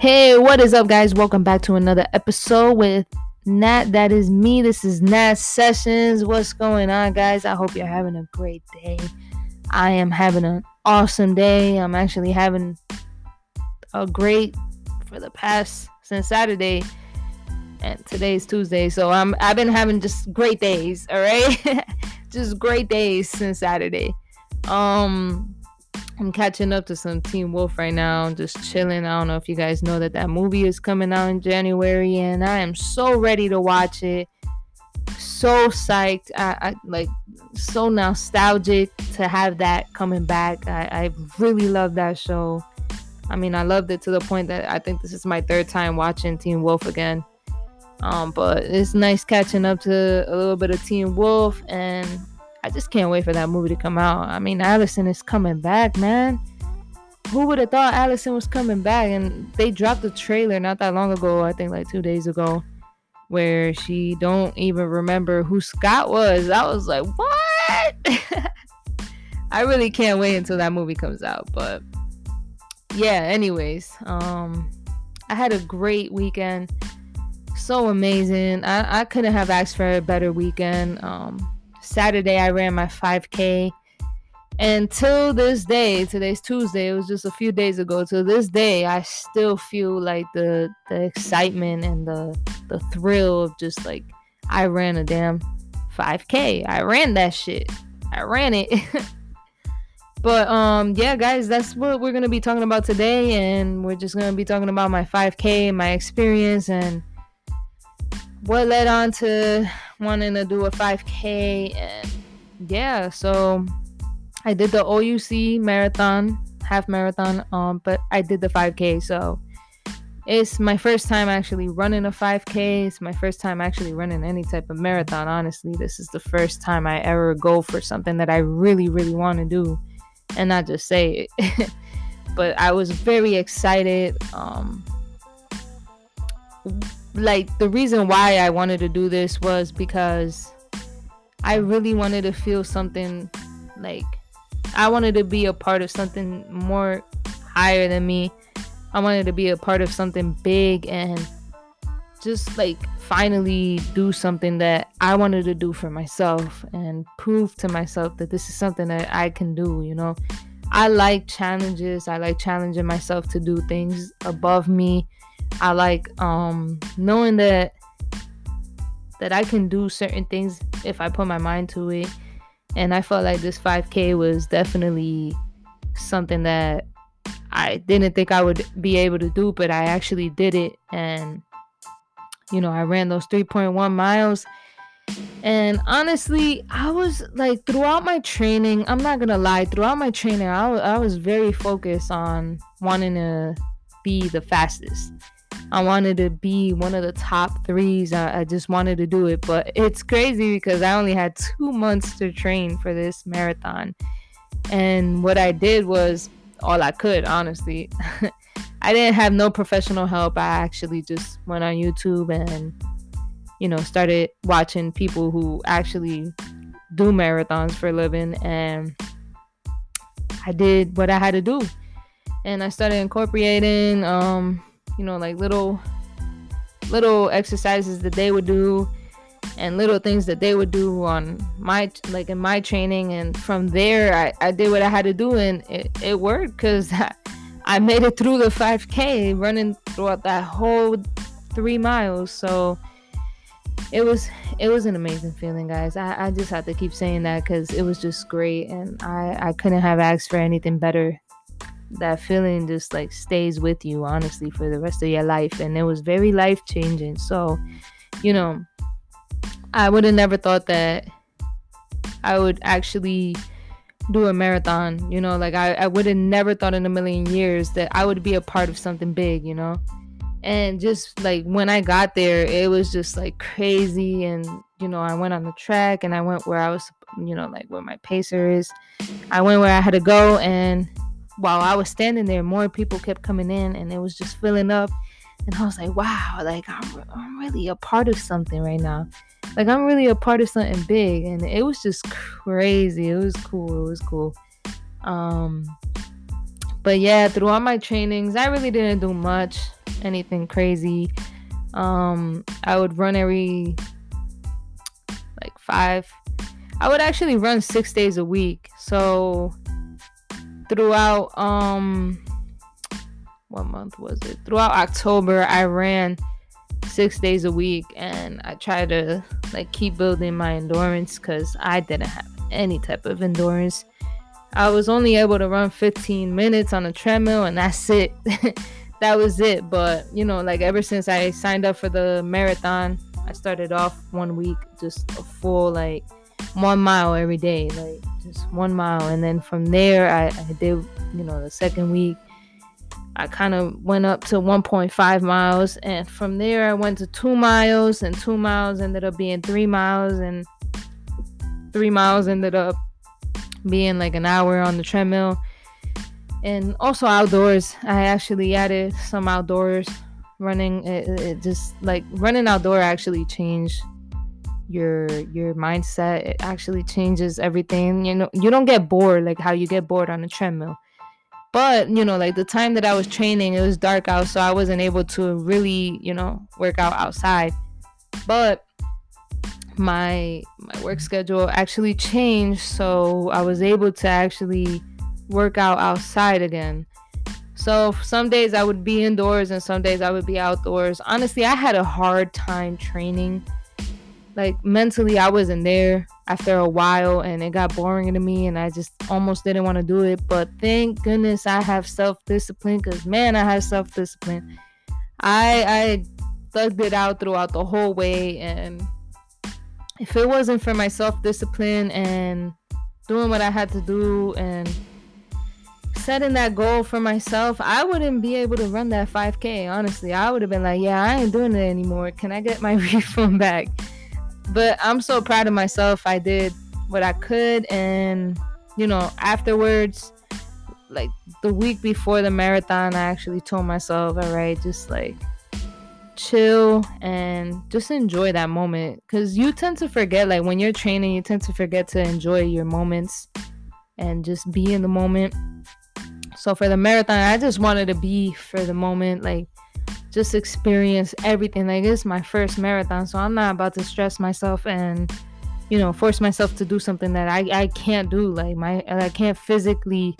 Hey, what is up, guys? Welcome back to another episode with Nat. That is me. This is Nat Sessions. What's going on, guys? I hope you're having a great day. I am having an awesome day. I'm actually having a great for the past since Saturday, and today's Tuesday. So I'm I've been having just great days. All right, just great days since Saturday. Um, I'm catching up to some Teen Wolf right now, just chilling. I don't know if you guys know that that movie is coming out in January, and I am so ready to watch it. So psyched, I, I like so nostalgic to have that coming back. I, I really love that show. I mean, I loved it to the point that I think this is my third time watching Teen Wolf again. Um, but it's nice catching up to a little bit of Teen Wolf and I just can't wait for that movie to come out. I mean, Allison is coming back, man. Who would have thought Allison was coming back? And they dropped the trailer not that long ago, I think like two days ago, where she don't even remember who Scott was. I was like, what? I really can't wait until that movie comes out. But yeah, anyways, um, I had a great weekend. So amazing. I, I couldn't have asked for a better weekend. Um, Saturday I ran my 5K. And till this day, today's Tuesday, it was just a few days ago. To this day, I still feel like the the excitement and the the thrill of just like I ran a damn 5K. I ran that shit. I ran it. but um yeah guys that's what we're gonna be talking about today and we're just gonna be talking about my 5k my experience and what led on to wanting to do a 5K. And yeah, so I did the OUC marathon, half marathon, um, but I did the 5K. So it's my first time actually running a 5K. It's my first time actually running any type of marathon. Honestly, this is the first time I ever go for something that I really, really want to do and not just say it. but I was very excited. Um, like the reason why I wanted to do this was because I really wanted to feel something like I wanted to be a part of something more higher than me. I wanted to be a part of something big and just like finally do something that I wanted to do for myself and prove to myself that this is something that I can do, you know. I like challenges. I like challenging myself to do things above me I like um knowing that that I can do certain things if I put my mind to it. And I felt like this 5K was definitely something that I didn't think I would be able to do, but I actually did it. And, you know, I ran those 3.1 miles. And honestly, I was like, throughout my training, I'm not gonna lie, throughout my training, I, w- I was very focused on wanting to be the fastest. I wanted to be one of the top threes. I, I, just wanted to do it. But it's crazy because I only had two months to train for this marathon. And what I did was all I could, honestly. I didn't have no professional help. I actually just went on YouTube and, you know, started watching people who actually do marathons for a living. And I did what I had to do. And I started incorporating, um, you know, like little little exercises that they would do and little things that they would do on my like in my training. And from there I, I did what I had to do and it, it worked because I, made it through the 5k running throughout that whole three miles. So it was it was an amazing feeling guys. I, I just have to keep saying that because it was just great and I, I couldn't have asked for anything better that feeling just like stays with you honestly for the rest of your life. And it was very life changing so you know i would have never thought that i would actually do a marathon you know? Like i, I would have never thought in a million years that i would be a part of something big you know? And just like when i got there it was just like crazy. And you know i went on the track and i went where i was you know like where my pacer is. I went where i had to go and while I was standing there, more people kept coming in and it was just filling up. And I was like, wow, like I'm, I'm really a part of something right now. Like I'm really a part of something big. And it was just crazy. It was cool. It was cool. Um, but yeah, throughout my trainings, I really didn't do much, anything crazy. Um, I would run every like five. I would actually run six days a week. So throughout um what month was it? Throughout October, I ran six days a week and I tried to like keep building my endurance because I didn't have any type of endurance. I was only able to run 15 minutes on a treadmill and that's it. that was it. But you know, like ever since I signed up for the marathon, I started off one week just a full like one mile every day, like just one mile, and then from there I, I did you know the second week I kind of went up to 1.5 miles, and from there I went to two miles, and two miles ended up being three miles, and three miles ended up being like an hour on the treadmill. And also outdoors, I actually added some outdoors running. It, it just like running outdoor actually changed your your mindset. It actually changes everything. You know, you don't get bored like how you get bored on a treadmill but you know like the time that i was training it was dark out so i wasn't able to really you know work out outside but my my work schedule actually changed so i was able to actually work out outside again so some days i would be indoors and some days i would be outdoors honestly i had a hard time training like mentally i wasn't there after a while and it got boring to me and i just almost didn't want to do it but thank goodness i have self-discipline because man i have self-discipline i i thugged it out throughout the whole way and if it wasn't for my self-discipline and doing what i had to do and setting that goal for myself, I wouldn't be able to run that 5K. Honestly, I would have been like, yeah, I ain't doing it anymore. Can I get my refund back? But I'm so proud of myself. I did what I could, and you know, afterwards, like the week before the marathon, I actually told myself, all right, just like chill and just enjoy that moment because you tend to forget like when you're training you tend to forget to enjoy your moments and just be in the moment so for the marathon i just wanted to be for the moment like just experience everything. Like it's my first marathon, so I'm not about to stress myself and you know force myself to do something that I I can't do. Like my I can't physically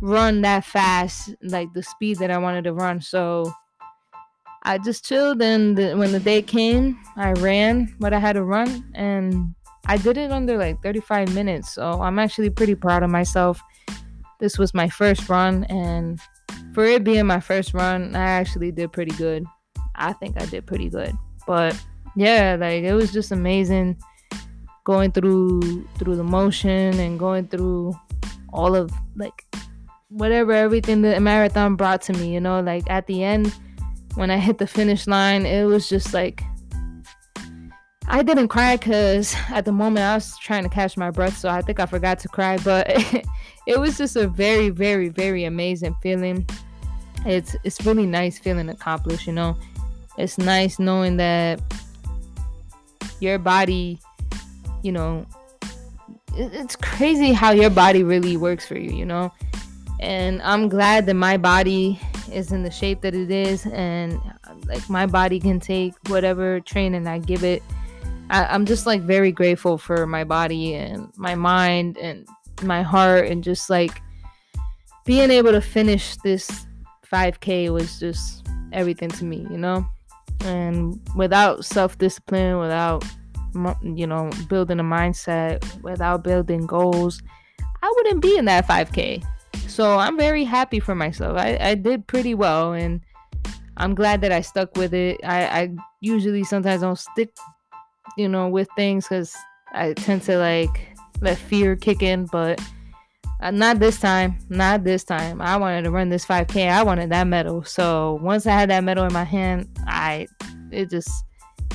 run that fast, like the speed that I wanted to run. So I just chilled, and the, when the day came, I ran what I had to run, and I did it under like 35 minutes. So I'm actually pretty proud of myself. This was my first run, and for it being my first run, I actually did pretty good. I think I did pretty good. But yeah, like it was just amazing going through through the motion and going through all of like whatever everything the marathon brought to me, you know, like at the end when I hit the finish line, it was just like I didn't cry because at the moment I was trying to catch my breath, so I think I forgot to cry. But it was just a very, very, very amazing feeling. It's it's really nice feeling accomplished. You know, it's nice knowing that your body, you know, it's crazy how your body really works for you. You know, and I'm glad that my body is in the shape that it is, and like my body can take whatever training I give it I, am just like very grateful for my body and my mind and my heart and just like being able to finish this 5k was just everything to me you know? And without self-discipline without you know building a mindset without building goals i wouldn't be in that 5k so i'm very happy for myself. I, I did pretty well and i'm glad that i stuck with it. I, I usually sometimes don't stick you know, with things because I tend to like let fear kick in, but uh, not this time. Not this time. I wanted to run this 5K. I wanted that medal. So once I had that medal in my hand, I it just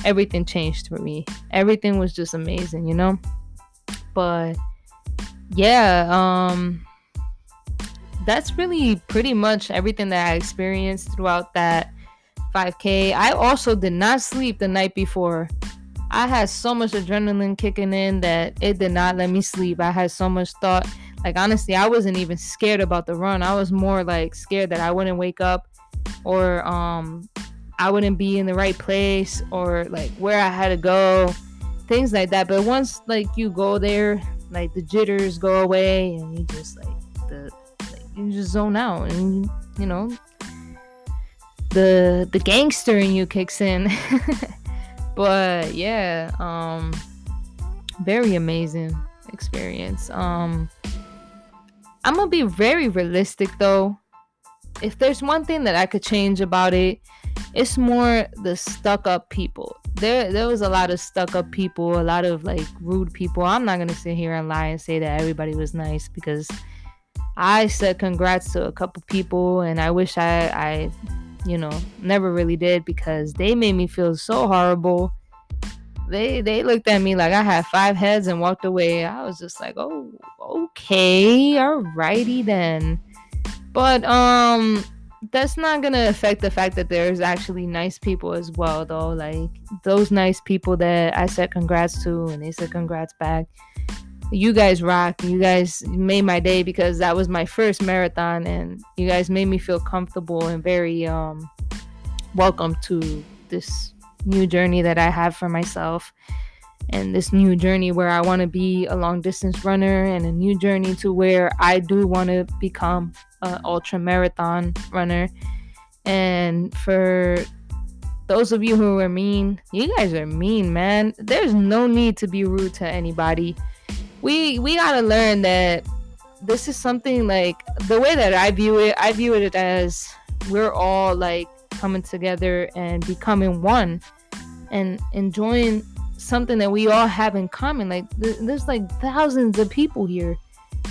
everything changed for me. Everything was just amazing, you know. But yeah, um that's really pretty much everything that I experienced throughout that 5K. I also did not sleep the night before. I had so much adrenaline kicking in that it did not let me sleep. I had so much thought. Like honestly, I wasn't even scared about the run. I was more like scared that I wouldn't wake up or um I wouldn't be in the right place or like where I had to go, things like that. But once like you go there, like the jitters go away and you just like the like, you just zone out and you know the the gangster in you kicks in. but yeah, um very amazing experience. Um I'm gonna be very realistic though. If there's one thing that I could change about it, it's more the stuck up people. There there was a lot of stuck up people, a lot of like rude people. I'm not gonna sit here and lie and say that everybody was nice because I said congrats to a couple people and I wish I I you know never really did because they made me feel so horrible. They they looked at me like I had five heads and walked away. I was just like, "Oh, okay. Alrighty then." But um that's not gonna affect the fact that there's actually nice people as well though like those nice people that i said congrats to and they said congrats back you guys rock you guys made my day because that was my first marathon and you guys made me feel comfortable and very um welcome to this new journey that i have for myself and this new journey where I want to be a long distance runner and a new journey to where I do want to become an ultra marathon runner. And for those of you who are mean, you guys are mean, man. There's no need to be rude to anybody. We we got to learn that this is something like the way that I view it, I view it as we're all like coming together and becoming one and enjoying something that we all have in common. Like th- there's like thousands of people here,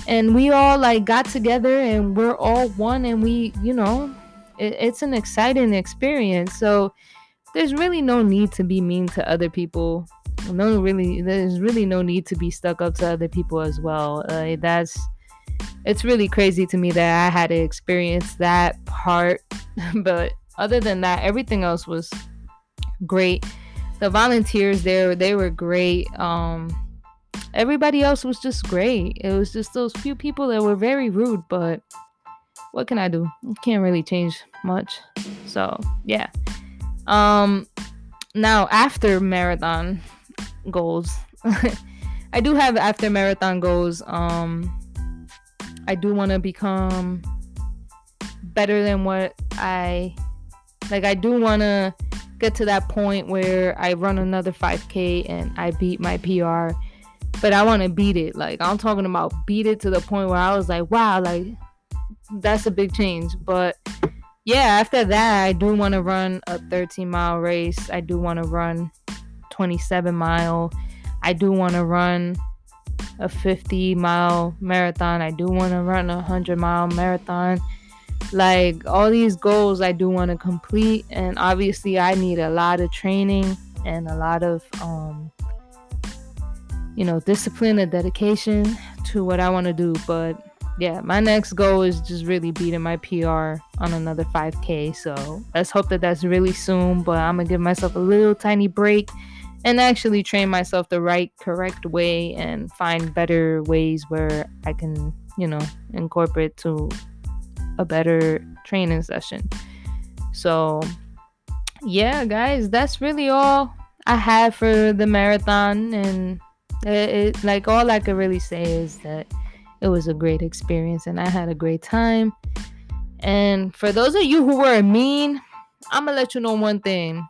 and we all like got together and we're all one, and we, you know, it, it's an exciting experience. So there's really no need to be mean to other people. No, really, there's really no need to be stuck up to other people as well. Uh, that's it's really crazy to me that I had to experience that part, but other than that, everything else was great the volunteers there they were great. Um everybody else was just great. It was just those few people that were very rude but what can i do? Can't really change much. So yeah. Um now after marathon goals i do have after marathon goals. Um i do want to become better than what i like i do want to get to that point where I run another 5K and I beat my PR. But I want to beat it. Like I'm talking about beat it to the point where I was like, wow, like that's a big change. But yeah, after that, I do want to run a 13 mile race. I do want to run 27 mile. I do want to run a 50 mile marathon. I do want to run a 100 mile marathon like all these goals I do want to complete and obviously I need a lot of training and a lot of um you know discipline and dedication to what I want to do but yeah my next goal is just really beating my PR on another 5k so let's hope that that's really soon but I'm gonna give myself a little tiny break and actually train myself the right correct way and find better ways where I can you know incorporate to a better training session. So, yeah, guys, that's really all I have for the marathon. And it, it, like all I could really say is that it was a great experience and I had a great time. And for those of you who were mean, I'm gonna let you know one thing.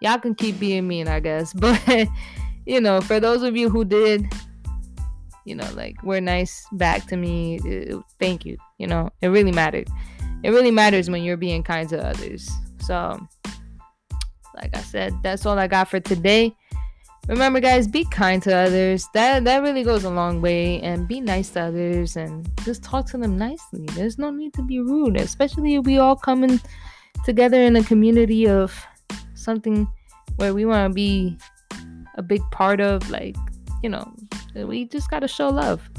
Y'all can keep being mean, I guess. But you know, for those of you who did, you know, like were nice back to me, uh, thank you. You know, it really mattered. It really matters when you're being kind to others. So, like I said, that's all I got for today. Remember, guys, be kind to others. That that really goes a long way. And be nice to others, and just talk to them nicely. There's no need to be rude, especially if we all coming together in a community of something where we want to be a big part of. Like, you know, we just gotta show love.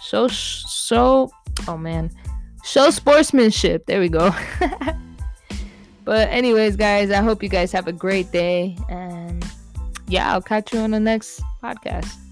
Show show oh man, show sportsmanship. There we go. but anyways, guys, I hope you guys have a great day, and yeah, I'll catch you on the next podcast.